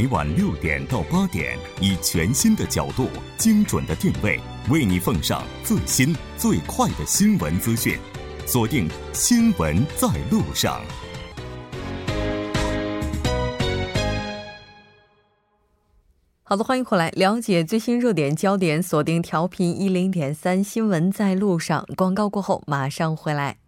每晚六点到八点，以全新的角度、精准的定位，为你奉上最新最快的新闻资讯。锁定《新闻在路上》。好的，欢迎回来，了解最新热点焦点。锁定调频一零点三，《新闻在路上》。广告过后马上回来。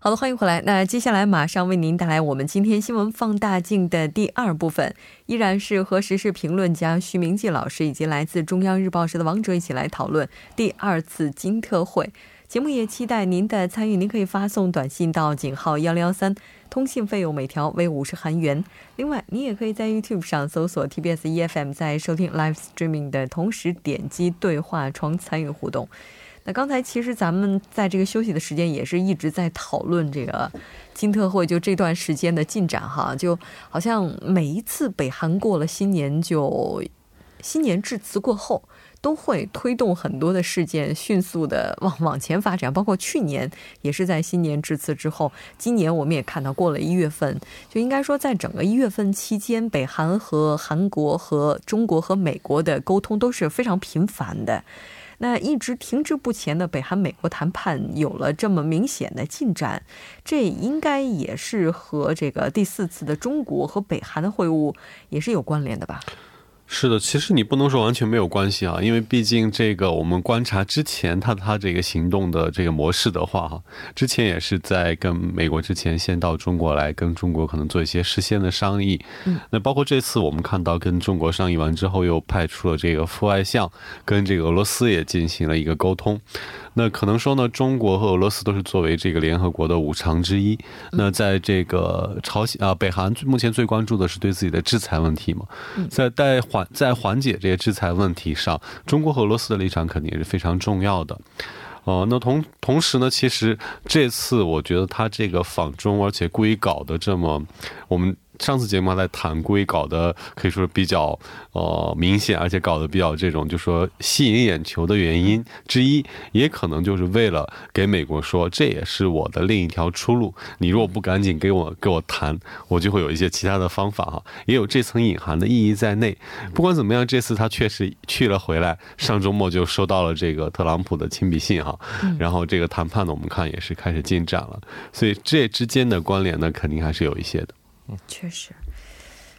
好的，欢迎回来。那接下来马上为您带来我们今天新闻放大镜的第二部分，依然是和时事评论家徐明季老师以及来自中央日报社的王哲一起来讨论第二次金特会。节目也期待您的参与，您可以发送短信到井号幺零幺三，通信费用每条为五十韩元。另外，您也可以在 YouTube 上搜索 TBS EFM，在收听 Live Streaming 的同时点击对话窗参与互动。那刚才其实咱们在这个休息的时间也是一直在讨论这个金特会，就这段时间的进展哈，就好像每一次北韩过了新年就新年致辞过后，都会推动很多的事件迅速的往往前发展，包括去年也是在新年致辞之后，今年我们也看到过了一月份，就应该说在整个一月份期间，北韩和韩国和中国和美国的沟通都是非常频繁的。那一直停滞不前的北韩美国谈判有了这么明显的进展，这应该也是和这个第四次的中国和北韩的会晤也是有关联的吧？是的，其实你不能说完全没有关系啊，因为毕竟这个我们观察之前他他这个行动的这个模式的话哈，之前也是在跟美国之前先到中国来跟中国可能做一些事先的商议，嗯，那包括这次我们看到跟中国商议完之后，又派出了这个副外相跟这个俄罗斯也进行了一个沟通。那可能说呢，中国和俄罗斯都是作为这个联合国的五常之一。那在这个朝鲜啊，北韩目前最关注的是对自己的制裁问题嘛。在在缓在缓解这些制裁问题上，中国和俄罗斯的立场肯定也是非常重要的。哦，那同同时呢，其实这次我觉得他这个访中，而且故意搞得这么我们。上次节目在谈规搞得可以说比较呃明显，而且搞得比较这种，就说吸引眼球的原因之一，也可能就是为了给美国说，这也是我的另一条出路。你如果不赶紧给我给我谈，我就会有一些其他的方法哈，也有这层隐含的意义在内。不管怎么样，这次他确实去了回来，上周末就收到了这个特朗普的亲笔信哈，然后这个谈判呢，我们看也是开始进展了，所以这之间的关联呢，肯定还是有一些的。确实，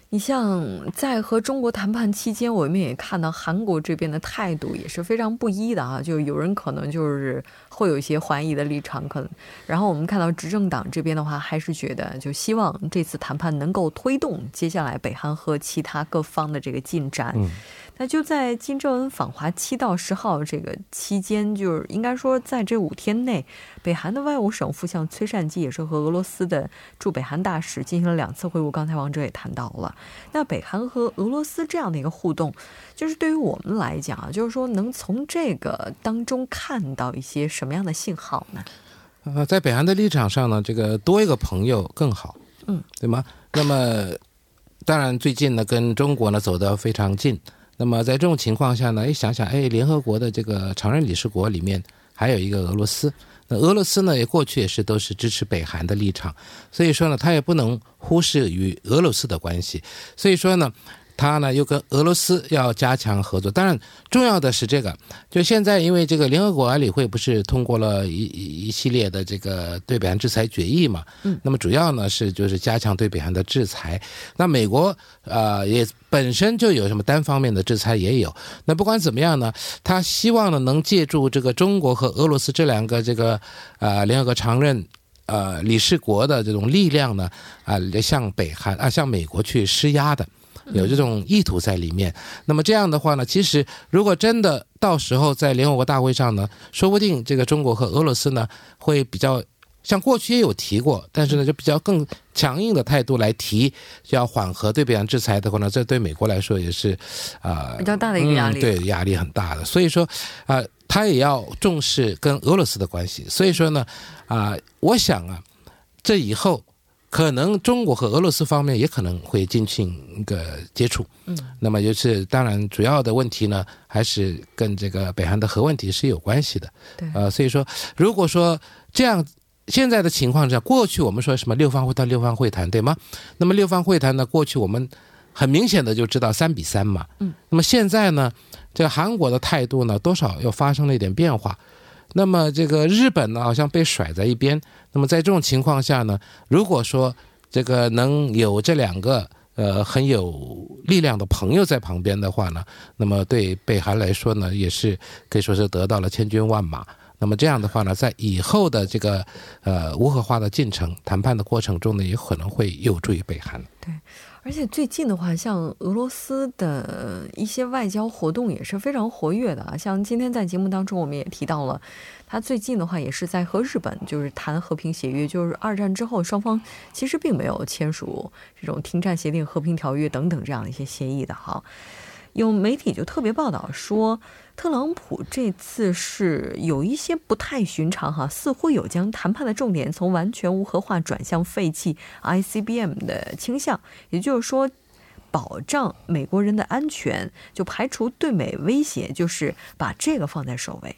你像在和中国谈判期间，我们也看到韩国这边的态度也是非常不一的啊。就有人可能就是会有一些怀疑的立场，可能。然后我们看到执政党这边的话，还是觉得就希望这次谈判能够推动接下来北韩和其他各方的这个进展。嗯那就在金正恩访华七到十号这个期间，就是应该说在这五天内，北韩的外务省副相崔善基也是和俄罗斯的驻北韩大使进行了两次会晤。刚才王哲也谈到了，那北韩和俄罗斯这样的一个互动，就是对于我们来讲啊，就是说能从这个当中看到一些什么样的信号呢？呃，在北韩的立场上呢，这个多一个朋友更好，嗯，对吗？那么当然最近呢，跟中国呢走得非常近。那么在这种情况下呢，一，想想，哎，联合国的这个常任理事国里面还有一个俄罗斯，那俄罗斯呢也过去也是都是支持北韩的立场，所以说呢，他也不能忽视与俄罗斯的关系，所以说呢。他呢又跟俄罗斯要加强合作，当然重要的是这个，就现在因为这个联合国安理会不是通过了一一系列的这个对北韩制裁决议嘛，嗯，那么主要呢是就是加强对北韩的制裁，那美国呃也本身就有什么单方面的制裁也有，那不管怎么样呢，他希望呢能借助这个中国和俄罗斯这两个这个啊联合国常任呃理事国的这种力量呢啊向北韩啊向美国去施压的。有这种意图在里面，那么这样的话呢，其实如果真的到时候在联合国大会上呢，说不定这个中国和俄罗斯呢会比较像过去也有提过，但是呢就比较更强硬的态度来提，要缓和对北洋制裁的话呢，这对美国来说也是啊比较大的一个压力，对压力很大的。所以说啊，他也要重视跟俄罗斯的关系。所以说呢啊，我想啊，这以后。可能中国和俄罗斯方面也可能会进行一个接触，嗯，那么就是当然主要的问题呢，还是跟这个北韩的核问题是有关系的，对，呃，所以说如果说这样现在的情况下，过去我们说什么六方会谈六方会谈对吗？那么六方会谈呢，过去我们。很明显的就知道三比三嘛。嗯。那么现在呢，这个韩国的态度呢，多少又发生了一点变化。那么这个日本呢，好像被甩在一边。那么在这种情况下呢，如果说这个能有这两个呃很有力量的朋友在旁边的话呢，那么对北韩来说呢，也是可以说是得到了千军万马。那么这样的话呢，在以后的这个呃无核化的进程谈判的过程中呢，也可能会有助于北韩。对。而且最近的话，像俄罗斯的一些外交活动也是非常活跃的啊。像今天在节目当中，我们也提到了，他最近的话也是在和日本就是谈和平协约，就是二战之后双方其实并没有签署这种停战协定、和平条约等等这样的一些协议的哈。有媒体就特别报道说。特朗普这次是有一些不太寻常哈，似乎有将谈判的重点从完全无核化转向废弃 ICBM 的倾向，也就是说，保障美国人的安全，就排除对美威胁，就是把这个放在首位。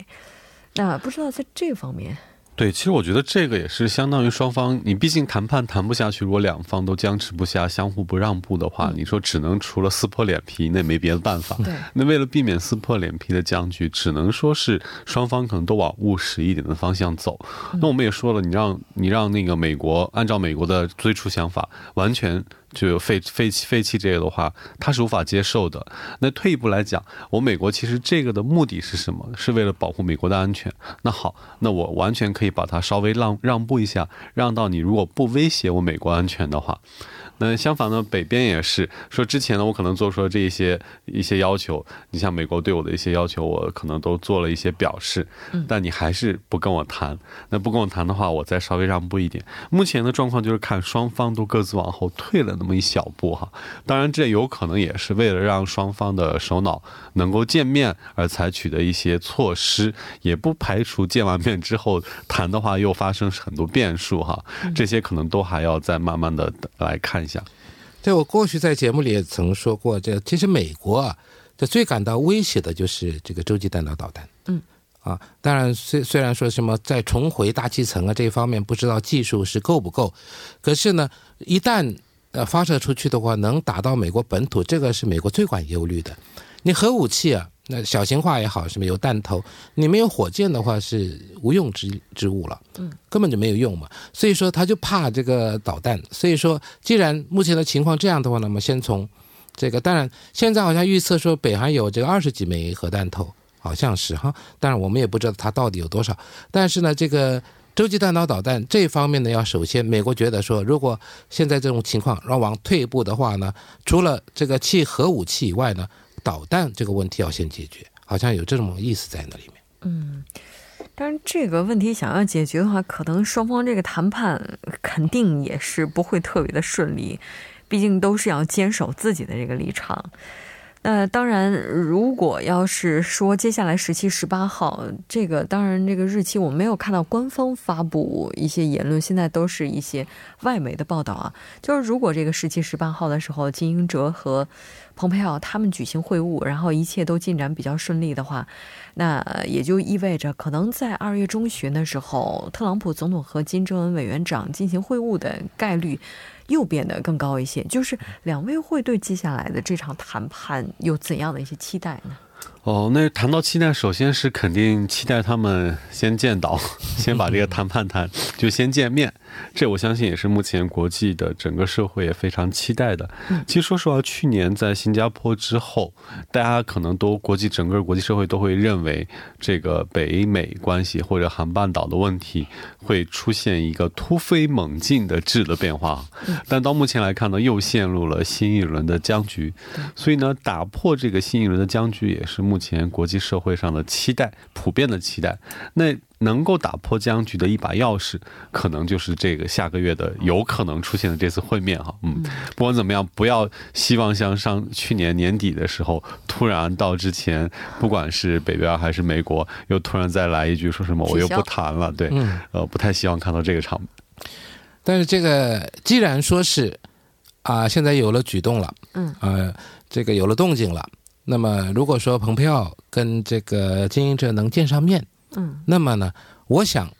那不知道在这方面。对，其实我觉得这个也是相当于双方，你毕竟谈判谈不下去，如果两方都僵持不下，相互不让步的话，你说只能除了撕破脸皮，那没别的办法。对，那为了避免撕破脸皮的僵局，只能说是双方可能都往务实一点的方向走。那我们也说了，你让你让那个美国按照美国的最初想法，完全。就废废弃废弃这个的话，他是无法接受的。那退一步来讲，我美国其实这个的目的是什么？是为了保护美国的安全。那好，那我完全可以把它稍微让让步一下，让到你如果不威胁我美国安全的话。那相反呢，北边也是说，之前呢，我可能做出了这一些一些要求，你像美国对我的一些要求，我可能都做了一些表示，但你还是不跟我谈。那不跟我谈的话，我再稍微让步一点。目前的状况就是看双方都各自往后退了那么一小步哈。当然，这有可能也是为了让双方的首脑能够见面而采取的一些措施，也不排除见完面之后谈的话又发生很多变数哈。这些可能都还要再慢慢的来看。对，我过去在节目里也曾说过，这其实美国啊，这最感到威胁的就是这个洲际弹道导弹。嗯，啊，当然虽虽然说什么在重回大气层啊这一方面不知道技术是够不够，可是呢，一旦呃发射出去的话，能打到美国本土，这个是美国最管忧虑的。你核武器啊。那小型化也好，什么有弹头，你没有火箭的话是无用之之物了，嗯，根本就没有用嘛。所以说他就怕这个导弹。所以说，既然目前的情况这样的话，那么先从这个，当然现在好像预测说北韩有这个二十几枚核弹头，好像是哈。当然我们也不知道它到底有多少。但是呢，这个洲际弹道导弹这方面呢，要首先美国觉得说，如果现在这种情况让往退一步的话呢，除了这个弃核武器以外呢。导弹这个问题要先解决，好像有这种意思在那里面。嗯，但是这个问题想要解决的话，可能双方这个谈判肯定也是不会特别的顺利，毕竟都是要坚守自己的这个立场。那当然，如果要是说接下来十七、十八号这个，当然这个日期我没有看到官方发布一些言论，现在都是一些外媒的报道啊。就是如果这个十七、十八号的时候，金英哲和蓬佩奥他们举行会晤，然后一切都进展比较顺利的话，那也就意味着可能在二月中旬的时候，特朗普总统和金正恩委员长进行会晤的概率。又变得更高一些，就是两位会对接下来的这场谈判有怎样的一些期待呢？哦，那谈到期待，首先是肯定期待他们先见到，先把这个谈判谈，就先见面。这我相信也是目前国际的整个社会也非常期待的。其实说实话，去年在新加坡之后，大家可能都国际整个国际社会都会认为这个北美关系或者韩半岛的问题会出现一个突飞猛进的质的变化。但到目前来看呢，又陷入了新一轮的僵局。所以呢，打破这个新一轮的僵局也是目前国际社会上的期待，普遍的期待。那。能够打破僵局的一把钥匙，可能就是这个下个月的有可能出现的这次会面哈。嗯，不管怎么样，不要希望像上去年年底的时候，突然到之前，不管是北边还是美国，又突然再来一句说什么我又不谈了。对，呃，不太希望看到这个场面。但是这个既然说是啊，现在有了举动了，嗯，呃，这个有了动静了，那么如果说蓬佩奥跟这个经营者能见上面。嗯，那么呢，我想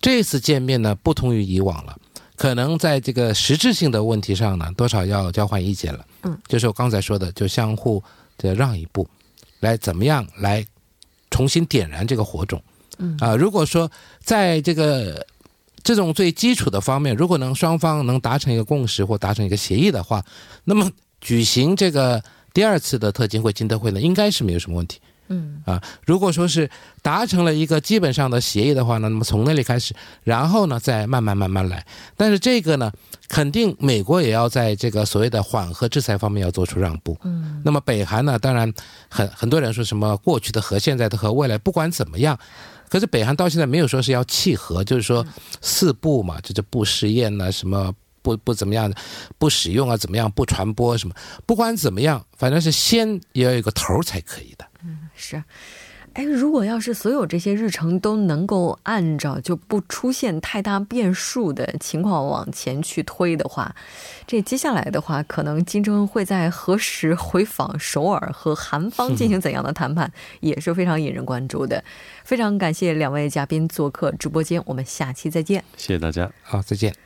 这次见面呢不同于以往了。可能在这个实质性的问题上呢，多少要交换意见了。嗯，就是我刚才说的，就相互的让一步，来怎么样来重新点燃这个火种。嗯啊，如果说在这个这种最基础的方面，如果能双方能达成一个共识或达成一个协议的话，那么举行这个第二次的特金会、金特会呢，应该是没有什么问题。嗯啊，如果说是达成了一个基本上的协议的话呢，那么从那里开始，然后呢再慢慢慢慢来。但是这个呢，肯定美国也要在这个所谓的缓和制裁方面要做出让步。嗯，那么北韩呢，当然很很多人说什么过去的和现在的和未来，不管怎么样，可是北韩到现在没有说是要弃核，就是说四不嘛，就是不试验呢，什么不不怎么样的，不使用啊，怎么样不传播什么，不管怎么样，反正是先也要有个头才可以的。嗯是，哎，如果要是所有这些日程都能够按照就不出现太大变数的情况往前去推的话，这接下来的话，可能金正恩会在何时回访首尔和韩方进行怎样的谈判，也是非常引人关注的。非常感谢两位嘉宾做客直播间，我们下期再见。谢谢大家，好，再见。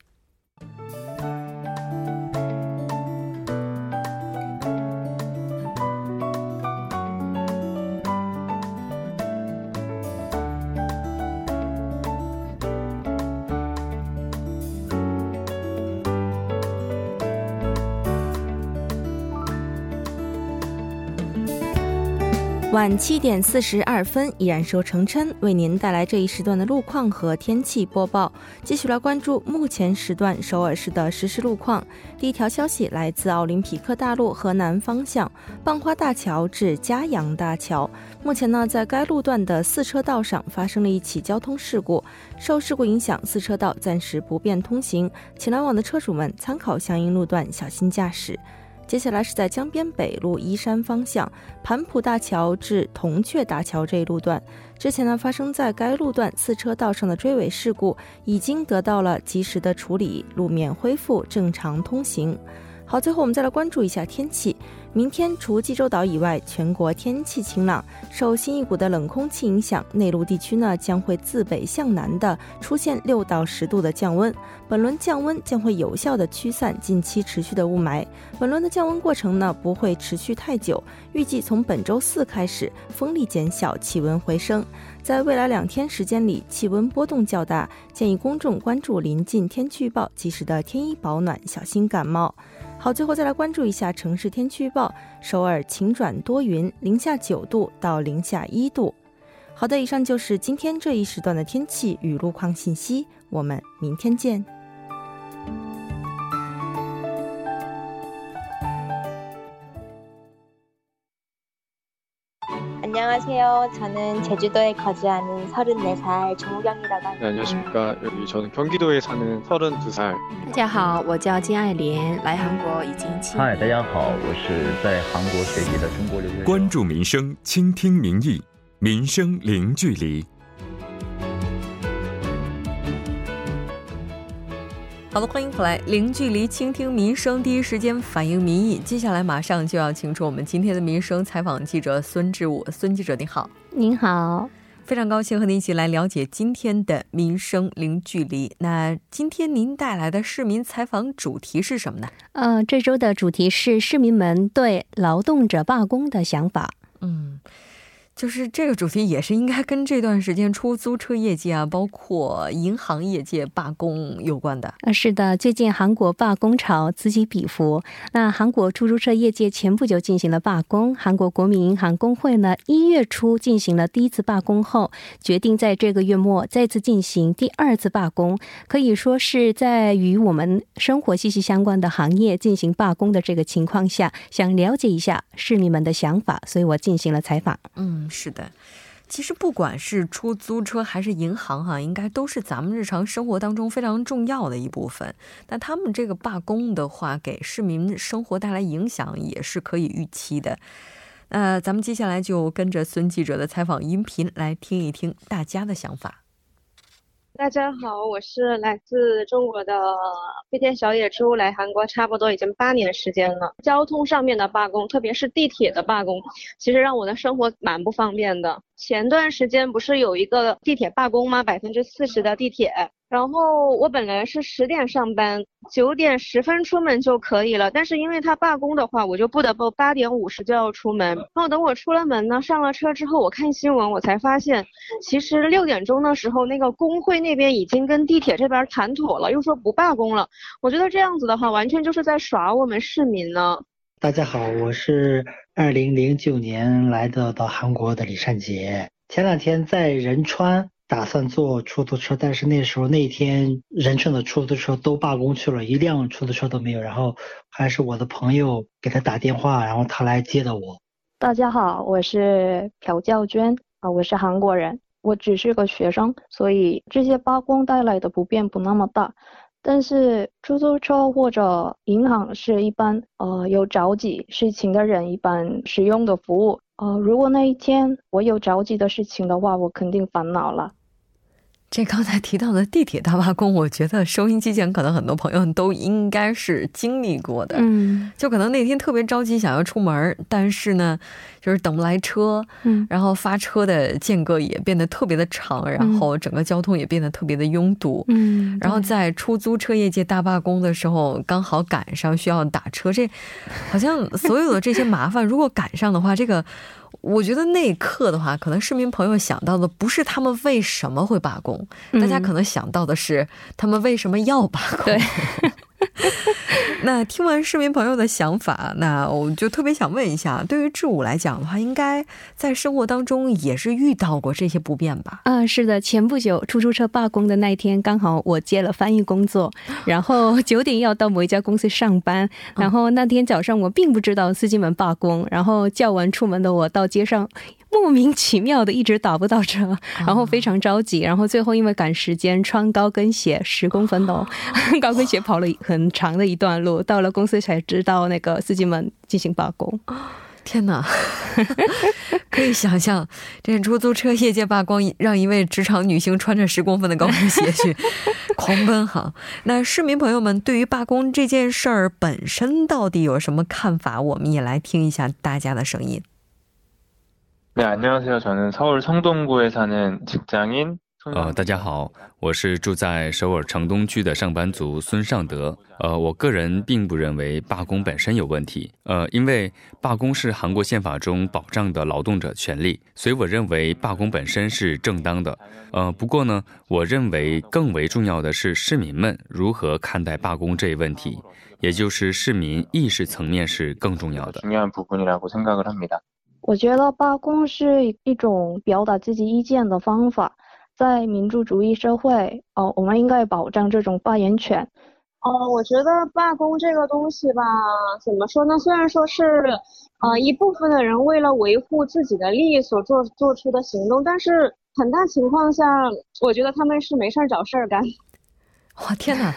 晚七点四十二分，依然由程琛为您带来这一时段的路况和天气播报。继续来关注目前时段首尔市的实时路况。第一条消息来自奥林匹克大路河南方向蚌花大桥至嘉阳大桥，目前呢在该路段的四车道上发生了一起交通事故，受事故影响，四车道暂时不便通行，请来往的车主们参考相应路段，小心驾驶。接下来是在江边北路依山方向盘浦大桥至铜雀大桥这一路段，之前呢发生在该路段四车道上的追尾事故已经得到了及时的处理，路面恢复正常通行。好，最后我们再来关注一下天气。明天除济州岛以外，全国天气晴朗。受新一股的冷空气影响，内陆地区呢将会自北向南的出现六到十度的降温。本轮降温将会有效的驱散近期持续的雾霾。本轮的降温过程呢不会持续太久，预计从本周四开始风力减小，气温回升。在未来两天时间里，气温波动较大，建议公众关注临近天气预报，及时的添衣保暖，小心感冒。好，最后再来关注一下城市天气预报：首尔晴转多云，零下九度到零下一度。好的，以上就是今天这一时段的天气与路况信息，我们明天见。 안녕하세요. 저는 제주도에 거주하는 34살 정우경이라고 합니다. 네, 안녕하십니까. 여기 저는 경기도에 사는 32살. 大家好，我叫金爱莲，来韩国已经七。嗨，大家好，我是在韩国学习的中国留学生。 关注民生，倾听民意，民生零距离。 好的，欢迎回来，零距离倾听民生，第一时间反映民意。接下来马上就要请出我们今天的民生采访记者孙志武，孙记者您好，您好，非常高兴和您一起来了解今天的民生零距离。那今天您带来的市民采访主题是什么呢？呃，这周的主题是市民们对劳动者罢工的想法。嗯。就是这个主题也是应该跟这段时间出租车业界啊，包括银行业界罢工有关的。啊，是的，最近韩国罢工潮此起彼伏。那韩国出租车业界前不久进行了罢工，韩国国民银行工会呢一月初进行了第一次罢工后，决定在这个月末再次进行第二次罢工。可以说是在与我们生活息息相关的行业进行罢工的这个情况下，想了解一下市民们的想法，所以我进行了采访。嗯。是的，其实不管是出租车还是银行哈，应该都是咱们日常生活当中非常重要的一部分。那他们这个罢工的话，给市民生活带来影响也是可以预期的。那咱们接下来就跟着孙记者的采访音频来听一听大家的想法。大家好，我是来自中国的飞天小野猪，来韩国差不多已经八年时间了。交通上面的罢工，特别是地铁的罢工，其实让我的生活蛮不方便的。前段时间不是有一个地铁罢工吗？百分之四十的地铁。然后我本来是十点上班，九点十分出门就可以了。但是因为他罢工的话，我就不得不八点五十就要出门。然后等我出了门呢，上了车之后，我看新闻，我才发现，其实六点钟的时候，那个工会那边已经跟地铁这边谈妥了，又说不罢工了。我觉得这样子的话，完全就是在耍我们市民呢。大家好，我是二零零九年来的到韩国的李善杰。前两天在仁川。打算坐出租车，但是那时候那天仁川的出租车都罢工去了，一辆出租车都没有。然后还是我的朋友给他打电话，然后他来接的我。大家好，我是朴教娟啊，我是韩国人，我只是个学生，所以这些罢工带来的不便不那么大。但是出租车或者银行是一般呃有着急事情的人一般使用的服务。呃，如果那一天我有着急的事情的话，我肯定烦恼了。这刚才提到的地铁大罢工，我觉得收音机前可能很多朋友都应该是经历过的。嗯，就可能那天特别着急想要出门，但是呢，就是等不来车，嗯，然后发车的间隔也变得特别的长，然后整个交通也变得特别的拥堵。嗯，然后在出租车业界大罢工的时候，刚好赶上需要打车，这好像所有的这些麻烦，如果赶上的话，这个。我觉得那一刻的话，可能市民朋友想到的不是他们为什么会罢工，大家可能想到的是他们为什么要罢工。对。那听完市民朋友的想法，那我就特别想问一下，对于志武来讲的话，应该在生活当中也是遇到过这些不便吧？嗯，是的，前不久出租车罢工的那一天，刚好我接了翻译工作，然后九点要到某一家公司上班，然后那天早上我并不知道司机们罢工，然后叫完出门的我到街上。莫名其妙的一直打不到车，然后非常着急，然后最后因为赶时间，穿高跟鞋十公分的 高跟鞋跑了很长的一段路，到了公司才知道那个司机们进行罢工。天哪，可以想象，这出租车业界罢工，让一位职场女性穿着十公分的高跟鞋去 狂奔哈。那市民朋友们对于罢工这件事儿本身到底有什么看法？我们也来听一下大家的声音。 네, 안녕하세요. 저는 서울 성동구에 사는 직장인 呃，大家好，我是住在首尔城东区的上班族孙尚德。呃，我个人并不认为罢工本身有问题。呃，因为罢工是韩国宪法中保障的劳动者权利，所以我认为罢工本身是正当的。呃，不过呢，我认为更为重要的是市民们如何看待罢工这一问题，也就是市民意识层面是更重要的。 我觉得罢工是一种表达自己意见的方法在民主主义社会哦我们应该保障这种发言权。哦我觉得罢工这个东西吧怎么说呢？虽然说是呃一部分的人为了维护自己的利益所做做出的行动但是很大情况下我觉得他们是没事儿找事儿干。我天哪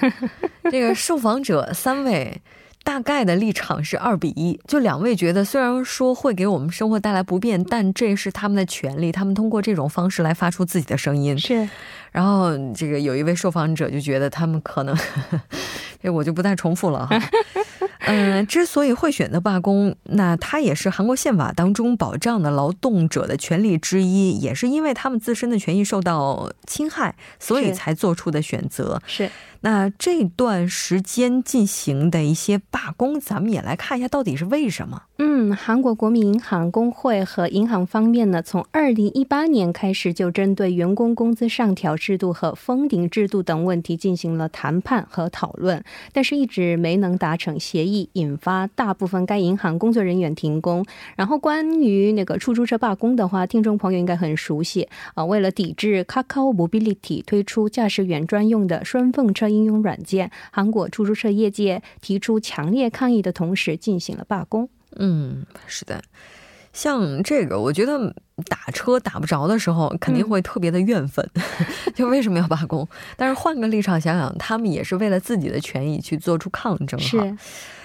这个受访者三位大概的立场是二比一，就两位觉得虽然说会给我们生活带来不便，但这是他们的权利，他们通过这种方式来发出自己的声音。是，然后这个有一位受访者就觉得他们可能，这我就不再重复了哈。嗯，之所以会选择罢工，那它也是韩国宪法当中保障的劳动者的权利之一，也是因为他们自身的权益受到侵害，所以才做出的选择。是。那这段时间进行的一些罢工，咱们也来看一下到底是为什么。嗯，韩国国民银行工会和银行方面呢，从二零一八年开始就针对员工工资上调制度和封顶制度等问题进行了谈判和讨论，但是一直没能达成协议，引发大部分该银行工作人员停工。然后关于那个出租车罢工的话，听众朋友应该很熟悉啊，为了抵制 Kakao Mobility 推出驾驶员专用的顺风车。应用软件，韩国出租车业界提出强烈抗议的同时，进行了罢工。嗯，是的，像这个，我觉得打车打不着的时候，肯定会特别的怨愤，就为什么要罢工？但是换个立场想想，他们也是为了自己的权益去做出抗争。是。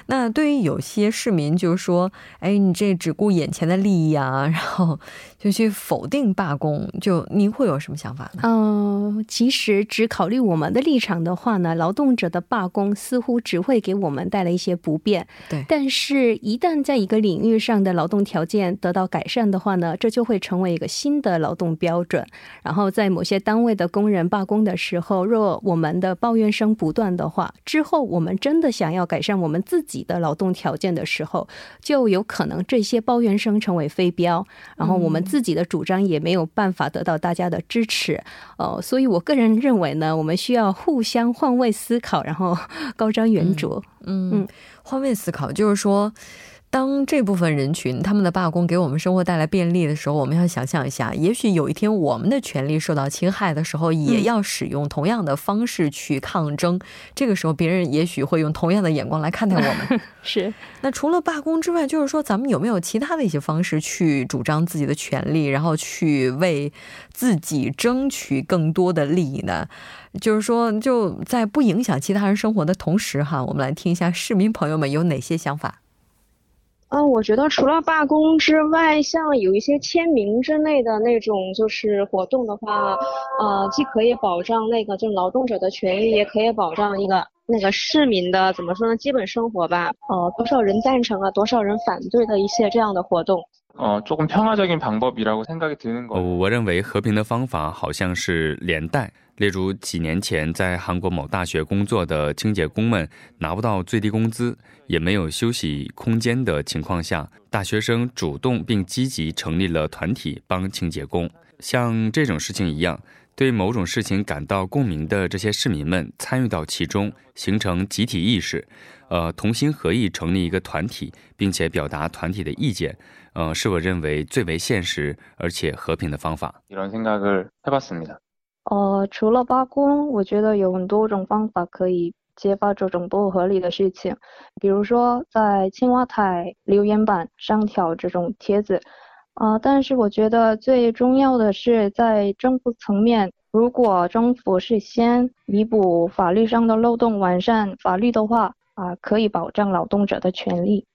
那对于有些市民，就是说，哎，你这只顾眼前的利益啊，然后就去否定罢工，就您会有什么想法呢？嗯，其实只考虑我们的立场的话呢，劳动者的罢工似乎只会给我们带来一些不便。对，但是，一旦在一个领域上的劳动条件得到改善的话呢，这就会成为一个新的劳动标准。然后，在某些单位的工人罢工的时候，若我们的抱怨声不断的话，之后我们真的想要改善我们自己的劳动条件的时候，就有可能这些抱怨声成为飞镖，然后我们自己的主张也没有办法得到大家的支持。呃，所以我个人认为呢，我们需要互相换位思考，然后高瞻远瞩。嗯嗯，换位思考就是说。当这部分人群他们的罢工给我们生活带来便利的时候，我们要想象一下，也许有一天我们的权利受到侵害的时候，也要使用同样的方式去抗争。这个时候，别人也许会用同样的眼光来看待我们。是。那除了罢工之外，就是说，咱们有没有其他的一些方式去主张自己的权利，然后去为自己争取更多的利益呢？就是说，就在不影响其他人生活的同时，哈，我们来听一下市民朋友们有哪些想法。嗯，我觉得除了罢工之外，像有一些签名之类的那种就是活动的话，呃，既可以保障那个就劳动者的权益，也可以保障一个那个市民的怎么说呢，基本生活吧。呃，多少人赞成啊，多少人反对的一些这样的活动。 哦，조금평화적인방법이라고생각이드는 거。 我认为和平的方法好像是连带。例如，几年前在韩国某大学工作的清洁工们拿不到最低工资，也没有休息空间的情况下，大学生主动并积极成立了团体帮清洁工。像这种事情一样， 对某种事情感到共鸣的这些市民们，参与到其中，形成集体意识，呃，同心合意成立一个团体，并且表达团体的意见。呃，是我认为最为现实而且和平的方法。呃，除了罢工，我觉得有很多种方法可以揭发这种不合理的事情，比如说在青瓦台留言板上挑这种帖子。啊，但是我觉得最重要的是在政府层面，如果政府是先弥补法律上的漏洞，完善法律的话，啊，可以保障劳动者的权利。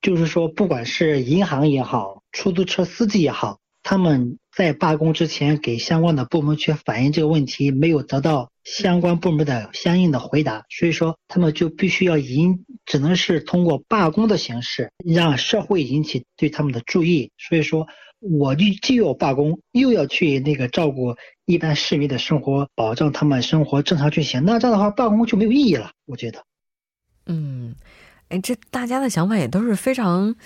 就是说，不管是银行也好，出租车司机也好。他们在罢工之前给相关的部门去反映这个问题，没有得到相关部门的相应的回答，所以说他们就必须要引，只能是通过罢工的形式让社会引起对他们的注意。所以说，我就既要罢工，又要去那个照顾一般市民的生活，保障他们生活正常运行，那这样的话罢工就没有意义了。我觉得，嗯，哎，这大家的想法也都是非常。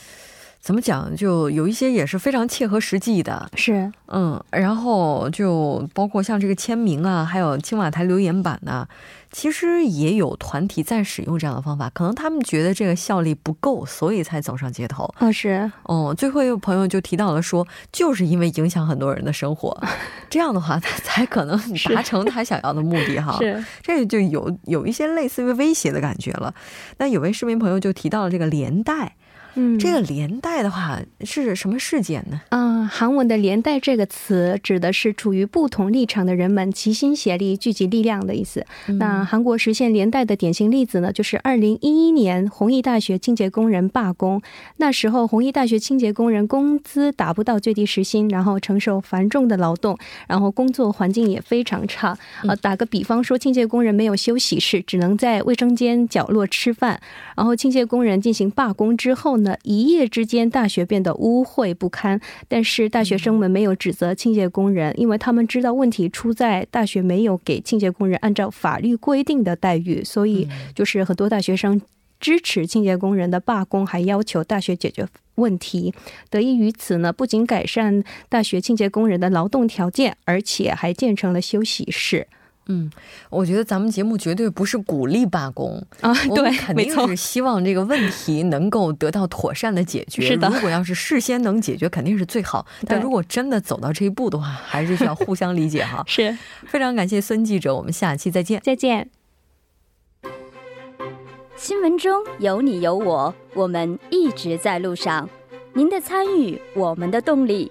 怎么讲？就有一些也是非常切合实际的，是，嗯，然后就包括像这个签名啊，还有青瓦台留言板呢，其实也有团体在使用这样的方法，可能他们觉得这个效力不够，所以才走上街头。啊，是，哦，最后一个朋友就提到了说，就是因为影响很多人的生活，这样的话他才可能达成他想要的目的哈。是，这就有有一些类似于威胁的感觉了。那有位市民朋友就提到了这个连带。嗯，这个连带的话是什么事件呢？嗯，韩文的连带这个词指的是处于不同立场的人们齐心协力、聚集力量的意思。那韩国实现连带的典型例子呢，就是二零一一年弘毅大学清洁工人罢工。那时候弘毅大学清洁工人工资达不到最低时薪，然后承受繁重的劳动，然后工作环境也非常差。呃，打个比方说，清洁工人没有休息室，只能在卫生间角落吃饭。然后清洁工人进行罢工之后呢？一夜之间，大学变得污秽不堪。但是大学生们没有指责清洁工人，因为他们知道问题出在大学没有给清洁工人按照法律规定的待遇。所以，就是很多大学生支持清洁工人的罢工，还要求大学解决问题。得益于此呢，不仅改善大学清洁工人的劳动条件，而且还建成了休息室。嗯，我觉得咱们节目绝对不是鼓励罢工啊，对，肯定是希望这个问题能够得到妥善的解决。是的，如果要是事先能解决，肯定是最好。但如果真的走到这一步的话，还是需要互相理解哈。是，非常感谢孙记者，我们下期再见。再见。新闻中有你有我，我们一直在路上。您的参与，我们的动力。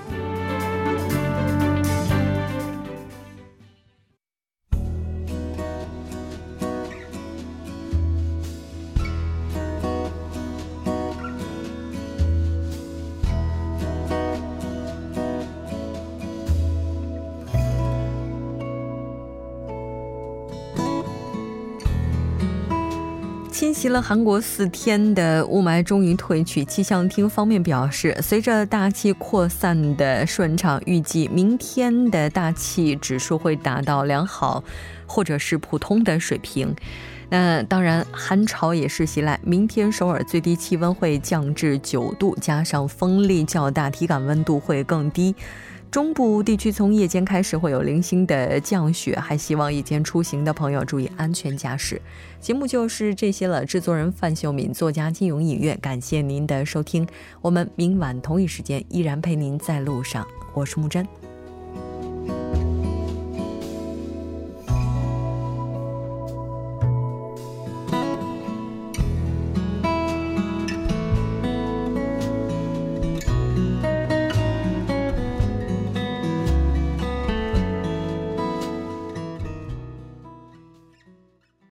袭了韩国四天的雾霾终于退去，气象厅方面表示，随着大气扩散的顺畅，预计明天的大气指数会达到良好或者是普通的水平。那当然，寒潮也是袭来，明天首尔最低气温会降至九度，加上风力较大，体感温度会更低。中部地区从夜间开始会有零星的降雪，还希望夜间出行的朋友注意安全驾驶。节目就是这些了，制作人范秀敏，作家金永音乐，感谢您的收听，我们明晚同一时间依然陪您在路上，我是木真。